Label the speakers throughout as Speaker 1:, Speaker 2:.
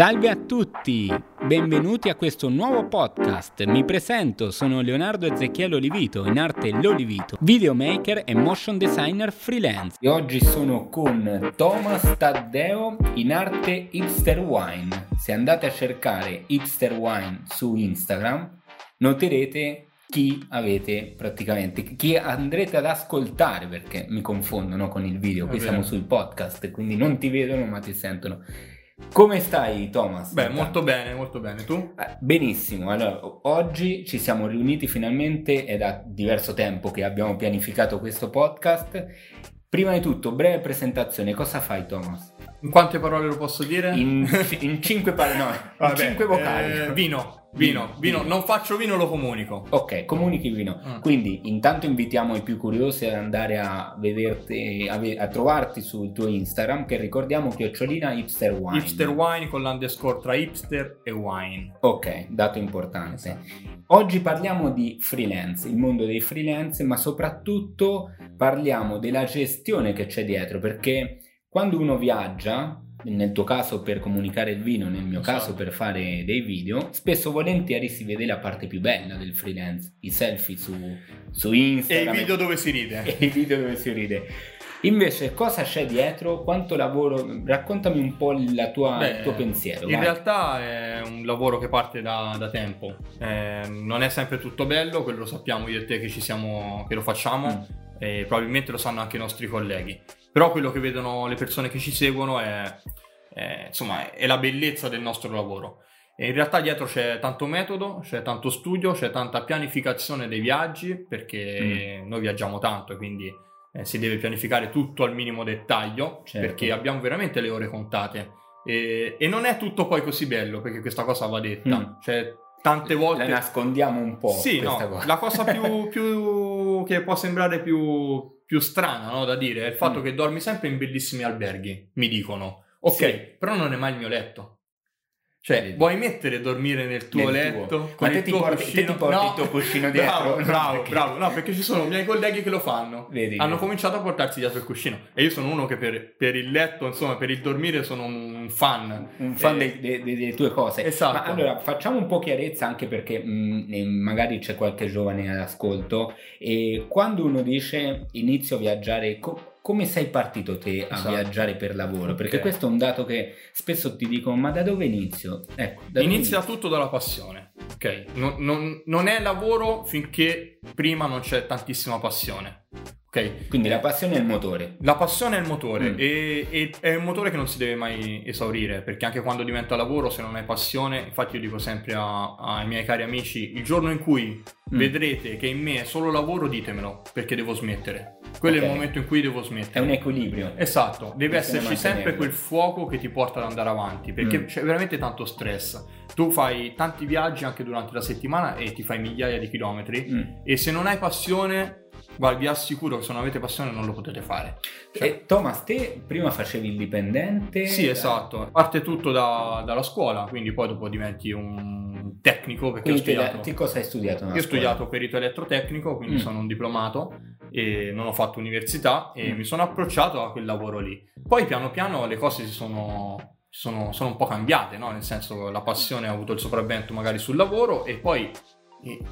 Speaker 1: Salve a tutti, benvenuti a questo nuovo podcast. Mi presento, sono Leonardo Ezechiele Olivito, in arte L'Olivito, videomaker e motion designer freelance. E oggi sono con Thomas Taddeo, in arte Hipster Wine. Se andate a cercare Hipster Wine su Instagram, noterete chi avete praticamente, chi andrete ad ascoltare perché mi confondono con il video, qui siamo sul podcast, quindi non ti vedono ma ti sentono. Come stai Thomas?
Speaker 2: Beh, molto bene, molto bene. Tu?
Speaker 1: Eh, benissimo, allora oggi ci siamo riuniti finalmente, è da diverso tempo che abbiamo pianificato questo podcast. Prima di tutto, breve presentazione, cosa fai Thomas?
Speaker 2: In quante parole lo posso dire?
Speaker 1: In, in cinque parole, no,
Speaker 2: Vabbè,
Speaker 1: in cinque vocali.
Speaker 2: eh, vino, vino, vino. Non faccio vino, lo comunico.
Speaker 1: Ok, comunichi vino.
Speaker 2: Mm.
Speaker 1: Quindi intanto invitiamo i più curiosi ad andare a vederti, a, ve- a trovarti sul tuo Instagram che ricordiamo chiocciolina hipster wine.
Speaker 2: Hipster wine con l'underscore tra hipster e wine.
Speaker 1: Ok, dato importante. Oggi parliamo di freelance, il mondo dei freelance, ma soprattutto parliamo della gestione che c'è dietro, perché quando uno viaggia, nel tuo caso per comunicare il vino, nel mio
Speaker 2: Esatto.
Speaker 1: caso per fare dei video, spesso volentieri si vede la parte più bella del freelance, i selfie su, su
Speaker 2: E
Speaker 1: Instagram
Speaker 2: i video dove si ride.
Speaker 1: e i video dove si ride. Invece cosa c'è dietro? Quanto lavoro? Raccontami un po' la tua-
Speaker 2: Beh,
Speaker 1: il tuo pensiero.
Speaker 2: In
Speaker 1: vai.
Speaker 2: realtà è un lavoro che parte da, da tempo. Eh, non è sempre tutto bello, quello lo sappiamo io e te che ci siamo, che lo facciamo.
Speaker 1: Mm.
Speaker 2: E probabilmente lo sanno anche i nostri colleghi. Però quello che vedono le persone che ci seguono è, è, insomma, è la bellezza del nostro lavoro. E in realtà dietro c'è tanto metodo, c'è tanto studio, c'è tanta pianificazione dei viaggi, perché
Speaker 1: Mm.
Speaker 2: noi viaggiamo tanto e quindi eh, si deve pianificare tutto al minimo dettaglio,
Speaker 1: Certo.
Speaker 2: perché abbiamo veramente le ore contate. E, e non è tutto poi così bello, perché questa cosa va detta.
Speaker 1: Mm.
Speaker 2: Cioè, tante volte...
Speaker 1: La nascondiamo un po'.
Speaker 2: Sì, no,
Speaker 1: cosa.
Speaker 2: la cosa più, più che può sembrare più, più strana no, da dire è il fatto
Speaker 1: Mm.
Speaker 2: che dormi sempre in bellissimi alberghi, mi dicono. Ok,
Speaker 1: Sì.
Speaker 2: però non è mai il mio letto. Cioè,
Speaker 1: Vedi.
Speaker 2: vuoi mettere a dormire nel tuo
Speaker 1: Nel
Speaker 2: letto?
Speaker 1: tuo.
Speaker 2: Con
Speaker 1: Ma te
Speaker 2: il
Speaker 1: ti
Speaker 2: tuo
Speaker 1: porti- te
Speaker 2: cuscino?
Speaker 1: ti porti il tuo cuscino dietro?
Speaker 2: Bravo,
Speaker 1: No,
Speaker 2: bravo,
Speaker 1: perché-
Speaker 2: bravo. No, perché ci sono miei colleghi che lo fanno.
Speaker 1: Vedi,
Speaker 2: Hanno
Speaker 1: vedi.
Speaker 2: cominciato a portarsi dietro il cuscino. E io sono uno che per, per il letto, insomma, per il dormire sono un fan.
Speaker 1: un fan
Speaker 2: Eh,
Speaker 1: dei- dei- delle tue cose.
Speaker 2: Esatto.
Speaker 1: Ma allora facciamo un po' chiarezza anche perché mh, eh, magari c'è qualche giovane all'ascolto e quando uno dice inizio a viaggiare, co- come sei partito te a
Speaker 2: Esatto.
Speaker 1: viaggiare per lavoro? Perché
Speaker 2: Ok.
Speaker 1: questo è un dato che spesso ti dicono ma da dove inizio? Ecco, da
Speaker 2: Inizia
Speaker 1: inizio?
Speaker 2: tutto dalla passione, ok? Non, non- non è lavoro finché prima non c'è tantissima passione, ok?
Speaker 1: Quindi la passione è il motore.
Speaker 2: La passione è il motore
Speaker 1: Mm.
Speaker 2: e, e- è un motore che non si deve mai esaurire perché anche quando diventa lavoro se non hai passione, infatti io dico sempre a- ai miei cari amici, il giorno in cui
Speaker 1: Mm.
Speaker 2: vedrete che in me è solo lavoro ditemelo perché devo smettere. Quello è
Speaker 1: Ok.
Speaker 2: il momento in cui devo
Speaker 1: È
Speaker 2: smettere.
Speaker 1: un equilibrio.
Speaker 2: Esatto, deve esserci sempre quel fuoco che ti porta ad andare avanti, perché
Speaker 1: Mm.
Speaker 2: c'è veramente tanto stress. Tu fai tanti viaggi anche durante la settimana e ti fai migliaia di chilometri
Speaker 1: Mm.
Speaker 2: e se non hai passione, guarda, vi assicuro che se non avete passione non lo potete fare. Cioè,
Speaker 1: E Thomas, te prima facevi il dipendente?
Speaker 2: sì, esatto. Parte tutto da- dalla scuola, quindi poi dopo diventi un tecnico perché
Speaker 1: Quindi
Speaker 2: ho
Speaker 1: te,
Speaker 2: studiato...
Speaker 1: te cosa hai studiato?
Speaker 2: Io ho studiato perito elettrotecnico, quindi
Speaker 1: Mm.
Speaker 2: sono un diplomato e non ho fatto università e
Speaker 1: Mm.
Speaker 2: mi sono approcciato a quel lavoro lì. Poi piano piano le cose si sono, sono, sono un po' cambiate, no? nel senso la passione ha avuto il sopravvento magari sul lavoro e poi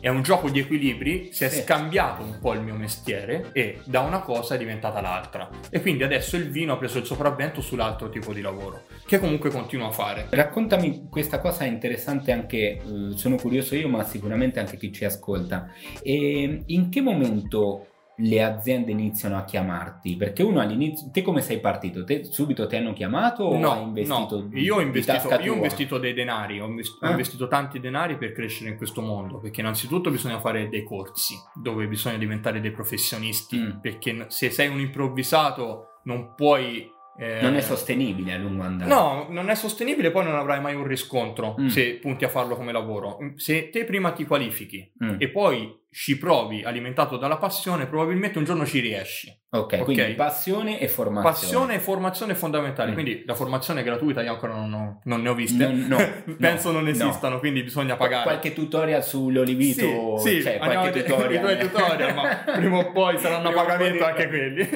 Speaker 2: è un gioco di equilibri, si è
Speaker 1: Sì.
Speaker 2: scambiato un po' il mio mestiere e da una cosa è diventata l'altra. E quindi adesso il vino ha preso il sopravvento sull'altro tipo di lavoro, che comunque continuo a fare.
Speaker 1: Raccontami questa cosa interessante anche, eh, sono curioso io, ma sicuramente anche chi ci ascolta. E in che momento le aziende iniziano a chiamarti? Perché uno all'inizio, te come sei partito? Te subito ti hanno chiamato o hai investito?
Speaker 2: no. Io ho investito, io ho investito dei denari, ho invest- ho
Speaker 1: Ah.
Speaker 2: investito tanti denari per crescere in questo mondo, perché innanzitutto bisogna fare dei corsi dove bisogna diventare dei professionisti,
Speaker 1: Mm.
Speaker 2: perché se sei un improvvisato non puoi... eh,
Speaker 1: Non è sostenibile a lungo andare.
Speaker 2: No, non è sostenibile, poi non avrai mai un riscontro
Speaker 1: Mm.
Speaker 2: se punti a farlo come lavoro. Se te prima ti qualifichi
Speaker 1: Mm.
Speaker 2: e poi ci provi alimentato dalla passione, probabilmente un giorno ci riesci.
Speaker 1: Ok,
Speaker 2: Ok.
Speaker 1: quindi passione e formazione.
Speaker 2: Passione e formazione fondamentale,
Speaker 1: Mm.
Speaker 2: quindi la formazione gratuita io ancora non, ho- non ne ho viste,
Speaker 1: Non- no,
Speaker 2: penso
Speaker 1: no,
Speaker 2: non
Speaker 1: no.
Speaker 2: esistano, quindi bisogna pagare.
Speaker 1: Qualche tutorial sull'olivito,
Speaker 2: Sì, sì,
Speaker 1: cioè qualche
Speaker 2: vedere
Speaker 1: tutorial.
Speaker 2: tutorial, ma prima o poi saranno a pagamento anche quelli.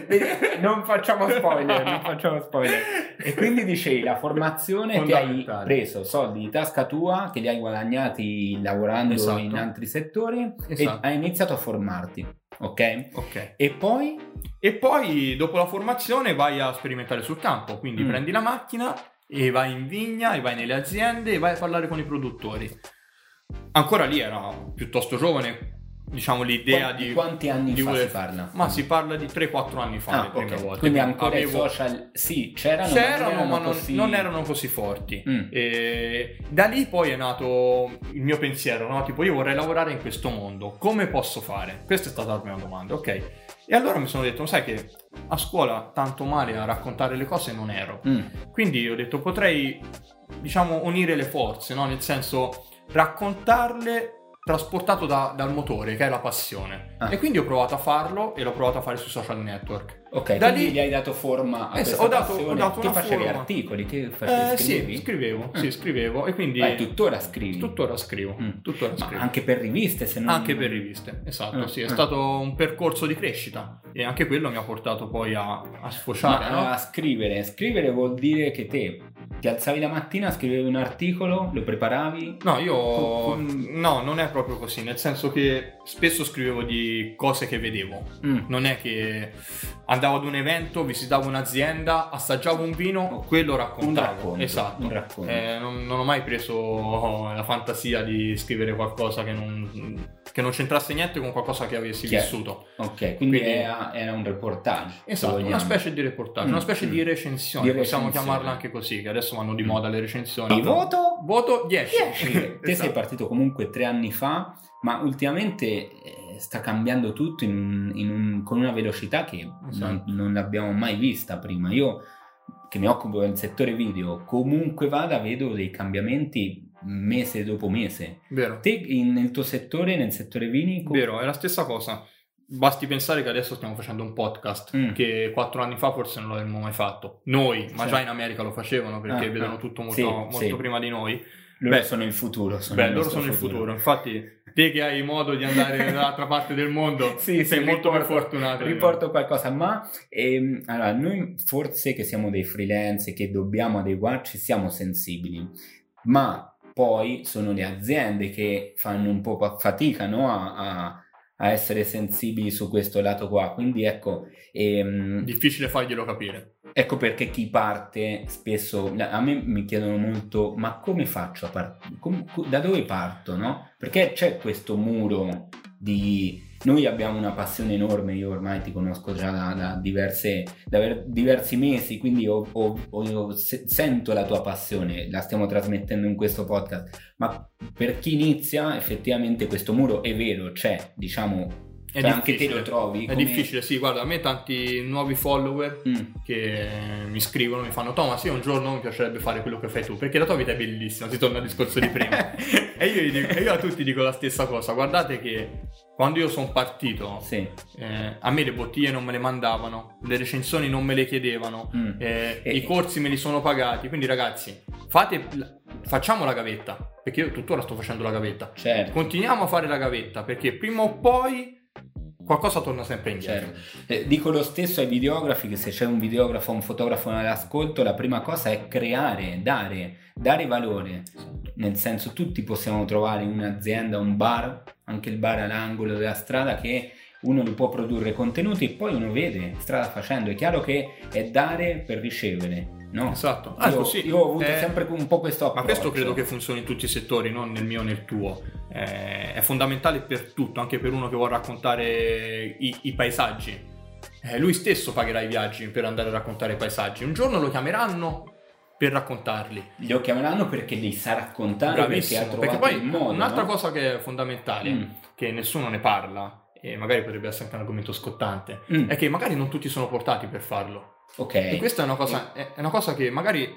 Speaker 1: Non facciamo spoiler, non facciamo spoiler. E quindi dicevi, la formazione ti hai preso soldi di tasca tua, che li hai guadagnati lavorando
Speaker 2: Esatto.
Speaker 1: in altri settori
Speaker 2: Esatto.
Speaker 1: Hai iniziato a formarti, ok?
Speaker 2: Ok.
Speaker 1: E poi?
Speaker 2: E poi dopo la formazione vai a sperimentare sul campo, quindi
Speaker 1: Mm.
Speaker 2: prendi la macchina e vai in vigna e vai nelle aziende e vai a parlare con i produttori. Ancora lì era piuttosto giovane, diciamo l'idea di...
Speaker 1: quanti anni
Speaker 2: di
Speaker 1: fa
Speaker 2: voler-
Speaker 1: si parla?
Speaker 2: Ma si parla di 3-4 anni fa
Speaker 1: Ah,
Speaker 2: le prime
Speaker 1: ok.
Speaker 2: volte.
Speaker 1: Quindi ancora
Speaker 2: Avevo-
Speaker 1: i social sì, c'erano,
Speaker 2: C'erano,
Speaker 1: non
Speaker 2: ma non,
Speaker 1: così...
Speaker 2: non erano così forti.
Speaker 1: Mm.
Speaker 2: E da lì poi è nato il mio pensiero, no? Tipo, io vorrei lavorare in questo mondo, come posso fare? Questa è stata la prima domanda, ok? E allora mi sono detto, sai che a scuola tanto male a raccontare le cose non ero.
Speaker 1: Mm.
Speaker 2: Quindi ho detto, potrei, diciamo, unire le forze, no? Nel senso, raccontarle trasportato da- dal motore, che è la passione.
Speaker 1: Ah.
Speaker 2: E quindi ho provato a farlo e l'ho provato a fare sui social network.
Speaker 1: Ok,
Speaker 2: Da lì-
Speaker 1: gli hai dato forma a
Speaker 2: Eh, ho dato- ho dato
Speaker 1: Che
Speaker 2: una
Speaker 1: facevi
Speaker 2: forma.
Speaker 1: articoli? Che facevi,
Speaker 2: Eh, sì, scrivevo,
Speaker 1: Ah.
Speaker 2: sì, scrivevo e quindi
Speaker 1: Ah, tuttora scrivi?
Speaker 2: tuttora scrivo,
Speaker 1: Mm.
Speaker 2: tuttora scrivo.
Speaker 1: anche per riviste, se non...
Speaker 2: Anche per riviste, esatto,
Speaker 1: Ah,
Speaker 2: sì, è
Speaker 1: ah.
Speaker 2: stato un percorso di crescita e anche quello mi ha portato poi a, a sfociare, no?
Speaker 1: a scrivere, scrivere vuol dire che te ti alzavi la mattina, scrivevi un articolo, lo preparavi.
Speaker 2: No, io no, non è proprio così, nel senso che spesso scrivevo di cose che vedevo.
Speaker 1: Mm.
Speaker 2: Non è che andavo ad un evento, visitavo un'azienda, assaggiavo un vino, quello raccontavo.
Speaker 1: Un racconto,
Speaker 2: Esatto.
Speaker 1: un racconto.
Speaker 2: Eh, non, non ho mai preso la fantasia di scrivere qualcosa che non, che non c'entrasse niente con qualcosa che avessi
Speaker 1: Chiaro.
Speaker 2: vissuto.
Speaker 1: Ok, quindi,
Speaker 2: Quindi-
Speaker 1: era, era un reportage.
Speaker 2: Esatto, una specie di reportage,
Speaker 1: Mm,
Speaker 2: una specie
Speaker 1: mm.
Speaker 2: di recensione,
Speaker 1: Di
Speaker 2: possiamo
Speaker 1: recensione.
Speaker 2: chiamarla anche così, che adesso vanno di moda le recensioni.
Speaker 1: Voto?
Speaker 2: Voto 10.
Speaker 1: 10. Te sei
Speaker 2: Esatto.
Speaker 1: partito comunque tre anni fa, ma ultimamente eh, sta cambiando tutto in in un- con una velocità che non,
Speaker 2: Esatto.
Speaker 1: non l'abbiamo mai vista prima. Io che mi occupo del settore video, comunque vada, vedo dei cambiamenti mese dopo mese.
Speaker 2: Vero.
Speaker 1: Te in- nel tuo settore, nel settore vini, com-
Speaker 2: Vero, è la stessa cosa. Basti pensare che adesso stiamo facendo un podcast
Speaker 1: Mm.
Speaker 2: che quattro anni fa forse non l'avremmo mai fatto. Noi, ma
Speaker 1: Sì.
Speaker 2: già in America lo facevano perché
Speaker 1: Ah,
Speaker 2: vedono
Speaker 1: ah.
Speaker 2: tutto molto,
Speaker 1: Sì,
Speaker 2: molto
Speaker 1: sì.
Speaker 2: prima di noi.
Speaker 1: loro
Speaker 2: Beh,
Speaker 1: sono il futuro. Sono
Speaker 2: Beh,
Speaker 1: il
Speaker 2: loro sono il futuro. Infatti, te che hai modo di andare dall'altra parte del mondo,
Speaker 1: Sì,
Speaker 2: sei molto più
Speaker 1: riporto-
Speaker 2: fortunato. di
Speaker 1: riporto qualcosa, ma ehm, allora, noi forse che siamo dei freelance e che dobbiamo adeguarci siamo sensibili, ma poi sono le aziende che fanno un po' fatica no, a, a- a essere sensibili su questo lato qua. Quindi ecco, ehm.
Speaker 2: Difficile farglielo capire.
Speaker 1: ecco perché chi parte spesso a me mi chiedono molto: ma come faccio a partire? da dove parto? No? Perché c'è questo muro di noi abbiamo una passione enorme, io ormai ti conosco già da, da diverse, da ver- diversi mesi, quindi ho- ho- ho- se- sento la tua passione, la stiamo trasmettendo in questo podcast, ma per chi inizia effettivamente questo muro è vero, c'è, diciamo,
Speaker 2: È
Speaker 1: cioè, anche te lo trovi.
Speaker 2: È
Speaker 1: come-
Speaker 2: difficile, sì, guarda, a me tanti nuovi follower
Speaker 1: Mm.
Speaker 2: che mi scrivono, mi fanno Thomas, io un giorno mi piacerebbe fare quello che fai tu, perché la tua vita è bellissima, si torna al discorso di prima. e io, dico- io a tutti dico la stessa cosa, guardate che quando io sono partito,
Speaker 1: Sì.
Speaker 2: eh, a me le bottiglie non me le mandavano, le recensioni non me le chiedevano,
Speaker 1: Mm.
Speaker 2: eh,
Speaker 1: E-
Speaker 2: i corsi me li sono pagati, quindi ragazzi, fate, facciamo la gavetta, perché io tuttora sto facendo la gavetta.
Speaker 1: Certo.
Speaker 2: Continuiamo a fare la gavetta, perché prima o poi qualcosa torna sempre indietro.
Speaker 1: Certo. Eh, dico lo stesso ai videografi che se c'è un videografo un fotografo all'ascolto, la prima cosa è creare, dare, dare valore. Nel senso, tutti possiamo trovare un'azienda, un bar, anche il bar all'angolo della strada che uno può produrre contenuti e poi uno vede strada facendo. È chiaro che è dare per ricevere, no?
Speaker 2: Esatto. Ah,
Speaker 1: Io,
Speaker 2: così.
Speaker 1: io ho avuto
Speaker 2: Eh,
Speaker 1: sempre un po' questo
Speaker 2: Ma
Speaker 1: approccio.
Speaker 2: questo credo che funzioni in tutti i settori, non nel mio e nel tuo. Eh, è fondamentale per tutto, anche per uno che vuole raccontare i, i paesaggi. Eh, lui stesso pagherà i viaggi per andare a raccontare i paesaggi. Un giorno lo chiameranno per raccontarli.
Speaker 1: Lo chiameranno perché li sa raccontare, perché ha
Speaker 2: Bravissimo.
Speaker 1: trovato
Speaker 2: Perché poi
Speaker 1: il modo.
Speaker 2: un'altra
Speaker 1: no?
Speaker 2: cosa che è fondamentale,
Speaker 1: Mm.
Speaker 2: che nessuno ne parla, e magari potrebbe essere anche un argomento scottante,
Speaker 1: Mm.
Speaker 2: è che magari non tutti sono portati per farlo.
Speaker 1: Ok.
Speaker 2: E questa è una cosa, è è una cosa che magari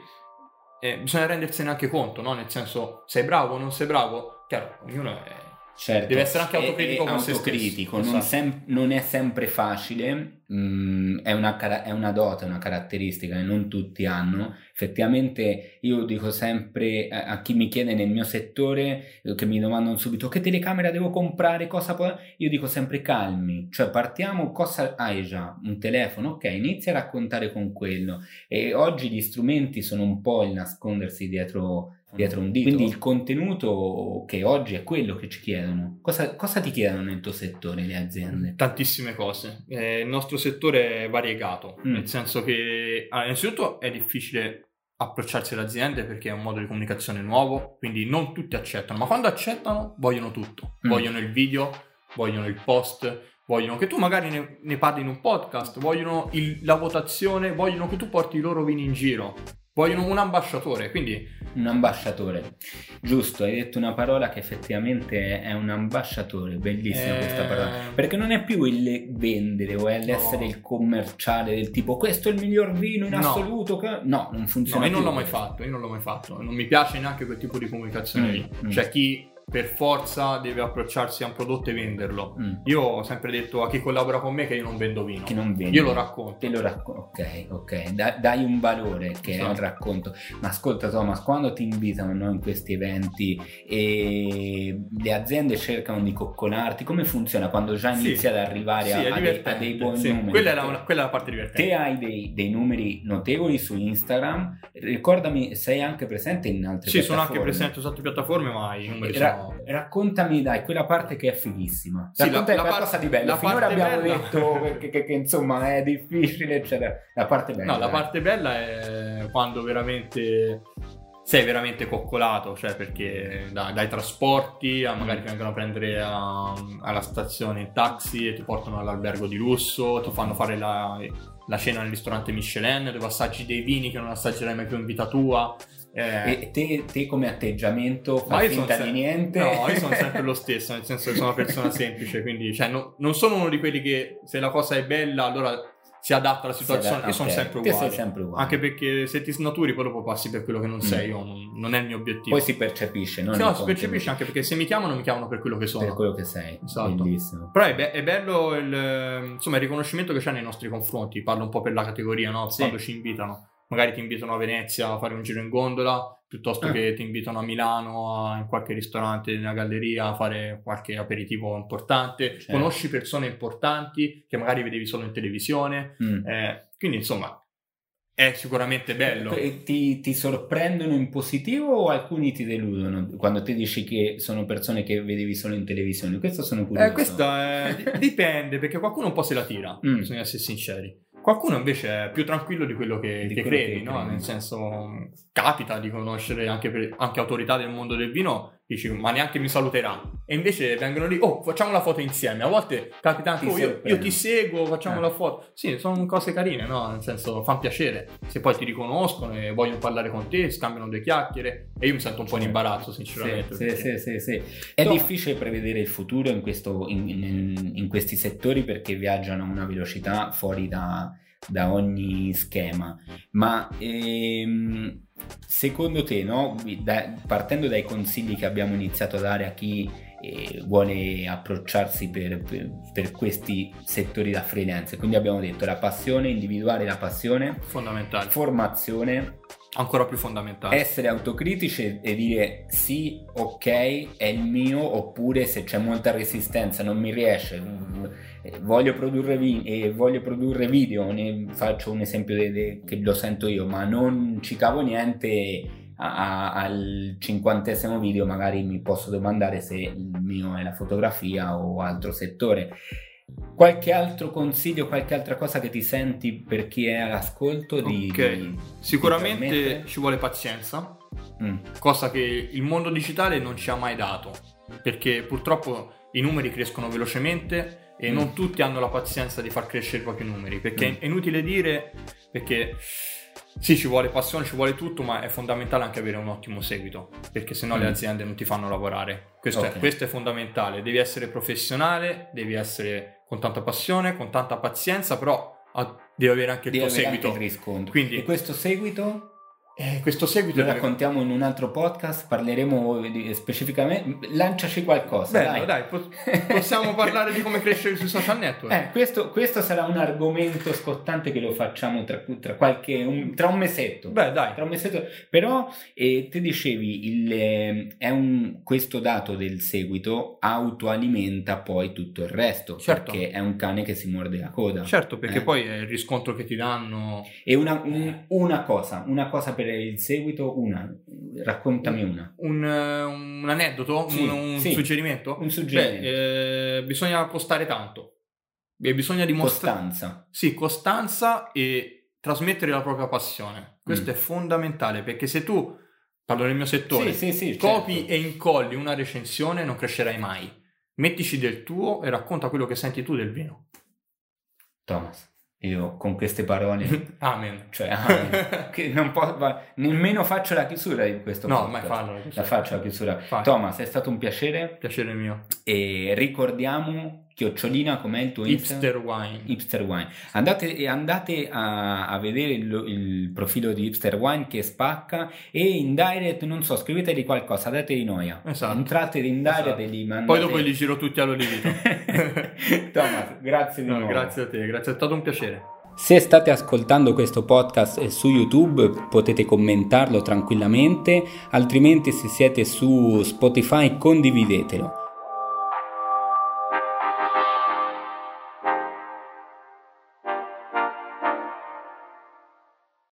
Speaker 2: eh, bisogna rendersene anche conto, no? Nel senso, sei bravo o non sei bravo? Chiaro, ognuno è,
Speaker 1: Certo.
Speaker 2: Deve essere anche autocritico
Speaker 1: è,
Speaker 2: con se
Speaker 1: autocritico,
Speaker 2: stesso.
Speaker 1: non,
Speaker 2: Esatto.
Speaker 1: sem- non è sempre facile, mm, è, una cara- è una dote, una caratteristica che non tutti hanno. Effettivamente io dico sempre a, a chi mi chiede nel mio settore, eh, che mi domandano subito che telecamera devo comprare, cosa può... Io dico sempre calmi, cioè partiamo, cosa hai già? Un telefono? Ok, inizia a raccontare con quello. E oggi gli strumenti sono un po' il nascondersi dietro dietro un dito. Quindi il contenuto che oggi è quello che ci chiedono. Cosa, cosa ti chiedono nel tuo settore le aziende?
Speaker 2: Tantissime cose. Eh, il nostro settore è variegato,
Speaker 1: Mm.
Speaker 2: nel senso che allora, innanzitutto è difficile approcciarsi alle aziende perché è un modo di comunicazione nuovo, quindi non tutti accettano, ma quando accettano vogliono tutto.
Speaker 1: Mm.
Speaker 2: Vogliono il video, vogliono il post, vogliono che tu magari ne, ne parli in un podcast, vogliono il- la votazione, vogliono che tu porti i loro vini in giro. Vogliono un ambasciatore, quindi
Speaker 1: Un ambasciatore. Giusto, hai detto una parola che effettivamente è un ambasciatore, bellissima
Speaker 2: Eh,
Speaker 1: questa parola. Perché non è più il vendere o è l'essere
Speaker 2: No.
Speaker 1: il commerciale del tipo questo è il miglior vino in
Speaker 2: No.
Speaker 1: assoluto. che-" No, non
Speaker 2: No,
Speaker 1: funziona
Speaker 2: io non l'ho mai fatto, io non l'ho mai fatto. Non mi piace neanche quel tipo di comunicazione
Speaker 1: Mm,
Speaker 2: lì.
Speaker 1: mm.
Speaker 2: Cioè, chi per forza deve approcciarsi a un prodotto e venderlo.
Speaker 1: Mm,
Speaker 2: Io ho sempre detto a chi collabora con me che io non vendo vino.
Speaker 1: Che non vendi.
Speaker 2: Io lo racconto.
Speaker 1: Lo racconto, ok, ok, Da- dai un valore che è
Speaker 2: Esatto.
Speaker 1: il racconto. Ma ascolta Thomas, quando ti invitano no, in questi eventi e le aziende cercano di coccolarti, come funziona quando già
Speaker 2: Sì.
Speaker 1: inizi ad arrivare
Speaker 2: Sì,
Speaker 1: a,
Speaker 2: è
Speaker 1: a dei, a dei buoni
Speaker 2: Sì,
Speaker 1: numeri?
Speaker 2: Quella, era una- quella è la parte divertente.
Speaker 1: Te hai dei, dei numeri notevoli su Instagram, ricordami, sei anche presente in altre
Speaker 2: Sì, sono anche
Speaker 1: piattaforme.
Speaker 2: presente su altre piattaforme, ma i numeri
Speaker 1: Ra-
Speaker 2: sono...
Speaker 1: raccontami dai quella parte che è fighissima
Speaker 2: Sì, la-
Speaker 1: raccontami
Speaker 2: la
Speaker 1: qualcosa
Speaker 2: parte-
Speaker 1: di bello
Speaker 2: la
Speaker 1: finora abbiamo
Speaker 2: bella-
Speaker 1: detto che, che- che, insomma è difficile eccetera la parte bella
Speaker 2: No, la
Speaker 1: dai.
Speaker 2: parte bella è quando veramente sei veramente coccolato, cioè perché da- dai trasporti a magari
Speaker 1: Mm.
Speaker 2: ti vengono a prendere a- alla stazione in taxi e ti portano all'albergo di lusso, ti fanno fare la, la cena nel ristorante Michelin dove assaggi dei vini che non assaggerai mai più in vita tua. Eh,
Speaker 1: E te, te come atteggiamento fai finta
Speaker 2: sem-
Speaker 1: di niente?
Speaker 2: No, io sono sempre lo stesso, nel senso che sono una persona semplice, quindi cioè, no- non sono uno di quelli che se la cosa è bella allora si adatta alla situazione, io sono
Speaker 1: Ok,
Speaker 2: sempre uguale.
Speaker 1: sempre uguale.
Speaker 2: Anche perché se ti snaturi poi dopo passi per quello che non
Speaker 1: Mm.
Speaker 2: sei, io non, non è il mio obiettivo.
Speaker 1: poi si percepisce no,
Speaker 2: no, si percepisce anche perché se mi chiamano mi chiamano per quello che sono.
Speaker 1: per quello che sei
Speaker 2: Esatto.
Speaker 1: bellissimo
Speaker 2: Però è, be- è bello il, insomma, il riconoscimento che c'è nei nostri confronti, parlo un po' per la categoria, no?
Speaker 1: Sì.
Speaker 2: quando ci invitano. Magari ti invitano a Venezia a fare un giro in gondola, piuttosto
Speaker 1: Ah.
Speaker 2: che ti invitano a Milano, a- in qualche ristorante, nella galleria, a fare qualche aperitivo importante.
Speaker 1: Certo.
Speaker 2: Conosci persone importanti che magari vedevi solo in televisione.
Speaker 1: Mm.
Speaker 2: Eh, quindi, insomma, è sicuramente bello.
Speaker 1: E Ti, ti sorprendono in positivo o alcuni ti deludono quando ti dici che sono persone che vedevi solo in televisione? Questo sono curioso.
Speaker 2: Eh, questo è- di- dipende, perché qualcuno un po' se la tira,
Speaker 1: Mm.
Speaker 2: bisogna essere sinceri. Qualcuno invece è più tranquillo di quello che,
Speaker 1: Di
Speaker 2: che
Speaker 1: quello
Speaker 2: credi,
Speaker 1: che
Speaker 2: no? Nel senso, capita di conoscere anche, per- anche autorità del mondo del vino, dici, ma neanche mi saluterà. E invece vengono lì, oh, facciamo la foto insieme. A volte capita anche, oh, io, io ti seguo, facciamo
Speaker 1: Ah.
Speaker 2: la foto. Sì, sono cose carine, no? Nel senso, fanno piacere. Se poi ti riconoscono e vogliono parlare con te, scambiano due chiacchiere. E io mi sento un po' in imbarazzo, sinceramente.
Speaker 1: Sì, sì,
Speaker 2: perché-
Speaker 1: sì, sì, sì. È
Speaker 2: No.
Speaker 1: difficile prevedere il futuro in, questo- in- in- in questi settori perché viaggiano a una velocità fuori da, da ogni schema. Ma ehm, secondo te, no, da- partendo dai consigli che abbiamo iniziato a dare a chi eh, vuole approcciarsi per, per- per questi settori da freelance, quindi abbiamo detto la passione, individuare la passione,
Speaker 2: Fondamentale.
Speaker 1: formazione,
Speaker 2: Ancora più fondamentale.
Speaker 1: essere autocritici e dire sì, ok, è il mio, oppure se c'è molta resistenza, non mi riesce, mm, eh, voglio produrre, vi- voglio produrre video, ne faccio un esempio de- de- che lo sento io, ma non ci cavo niente. a- a- al cinquantesimo video magari mi posso domandare se il mio è la fotografia o altro settore. Qualche altro consiglio, qualche altra cosa che ti senti per chi è all'ascolto di,
Speaker 2: Ok.
Speaker 1: di- di
Speaker 2: Sicuramente
Speaker 1: trasmettere?
Speaker 2: ci vuole pazienza,
Speaker 1: Mm.
Speaker 2: cosa che il mondo digitale non ci ha mai dato, perché purtroppo i numeri crescono velocemente e
Speaker 1: Mm.
Speaker 2: non tutti hanno la pazienza di far crescere i propri numeri, perché
Speaker 1: Mm.
Speaker 2: è inutile dire, perché sì, ci vuole passione, ci vuole tutto, ma è fondamentale anche avere un ottimo seguito, perché sennò le
Speaker 1: Mm.
Speaker 2: aziende non ti fanno lavorare. Questo,
Speaker 1: Ok.
Speaker 2: è, questo è fondamentale, devi essere professionale, devi essere con tanta passione, con tanta pazienza, però ah, devi avere anche il
Speaker 1: Devi
Speaker 2: tuo seguito.
Speaker 1: il.
Speaker 2: Quindi-
Speaker 1: E questo seguito?
Speaker 2: Eh, questo seguito
Speaker 1: lo raccontiamo in un altro podcast, parleremo di- specificamente. Lanciaci qualcosa.
Speaker 2: Bello,
Speaker 1: dai.
Speaker 2: dai, po- possiamo parlare di come crescere sui social network.
Speaker 1: Eh, questo, questo sarà un argomento scottante che lo facciamo tra, tra qualche un, tra un mesetto.
Speaker 2: Beh, dai.
Speaker 1: Tra un mesetto. Però eh, ti dicevi, il, eh, è un, questo dato del seguito autoalimenta poi tutto il resto.
Speaker 2: Certo.
Speaker 1: Perché è un cane che si morde la coda.
Speaker 2: Certo, perché
Speaker 1: Eh.
Speaker 2: poi è il riscontro che ti danno.
Speaker 1: E una, un- una cosa, una cosa per il seguito, una, raccontami una.
Speaker 2: Un, eh, un aneddoto,
Speaker 1: Sì,
Speaker 2: un, un
Speaker 1: sì.
Speaker 2: suggerimento?
Speaker 1: Un suggerimento.
Speaker 2: Beh, eh, bisogna postare tanto. E bisogna dimostrare
Speaker 1: Costanza.
Speaker 2: sì, costanza e trasmettere la propria passione. Questo
Speaker 1: Mm.
Speaker 2: è fondamentale perché se tu, parlo del mio settore,
Speaker 1: Sì, sì, sì,
Speaker 2: copi
Speaker 1: certo.
Speaker 2: e incolli una recensione non crescerai mai. Mettici del tuo e racconta quello che senti tu del vino.
Speaker 1: Thomas, io con queste parole,
Speaker 2: Amen.
Speaker 1: cioè, ah, che non posso, nemmeno faccio la chiusura di questo
Speaker 2: No,
Speaker 1: podcast.
Speaker 2: ma fallo.
Speaker 1: La faccio la chiusura.
Speaker 2: Fai.
Speaker 1: Thomas, è stato un piacere
Speaker 2: Piacere mio.
Speaker 1: e ricordiamo, chiocciolina, com'è il tuo Insta?
Speaker 2: Hipster wine.
Speaker 1: Hipster Wine. Andate, andate a, a vedere il, il profilo di Hipster Wine che spacca e in direct, non so, scrivetegli qualcosa, dategli noia.
Speaker 2: Esatto.
Speaker 1: Entrate in direct
Speaker 2: Esatto.
Speaker 1: e li mandate.
Speaker 2: Poi dopo li giro tutti all'olivito.
Speaker 1: Thomas, grazie di
Speaker 2: No,
Speaker 1: nuovo.
Speaker 2: grazie a te, grazie, è stato un piacere.
Speaker 1: Se state ascoltando questo podcast su YouTube potete commentarlo tranquillamente, altrimenti se siete su Spotify condividetelo.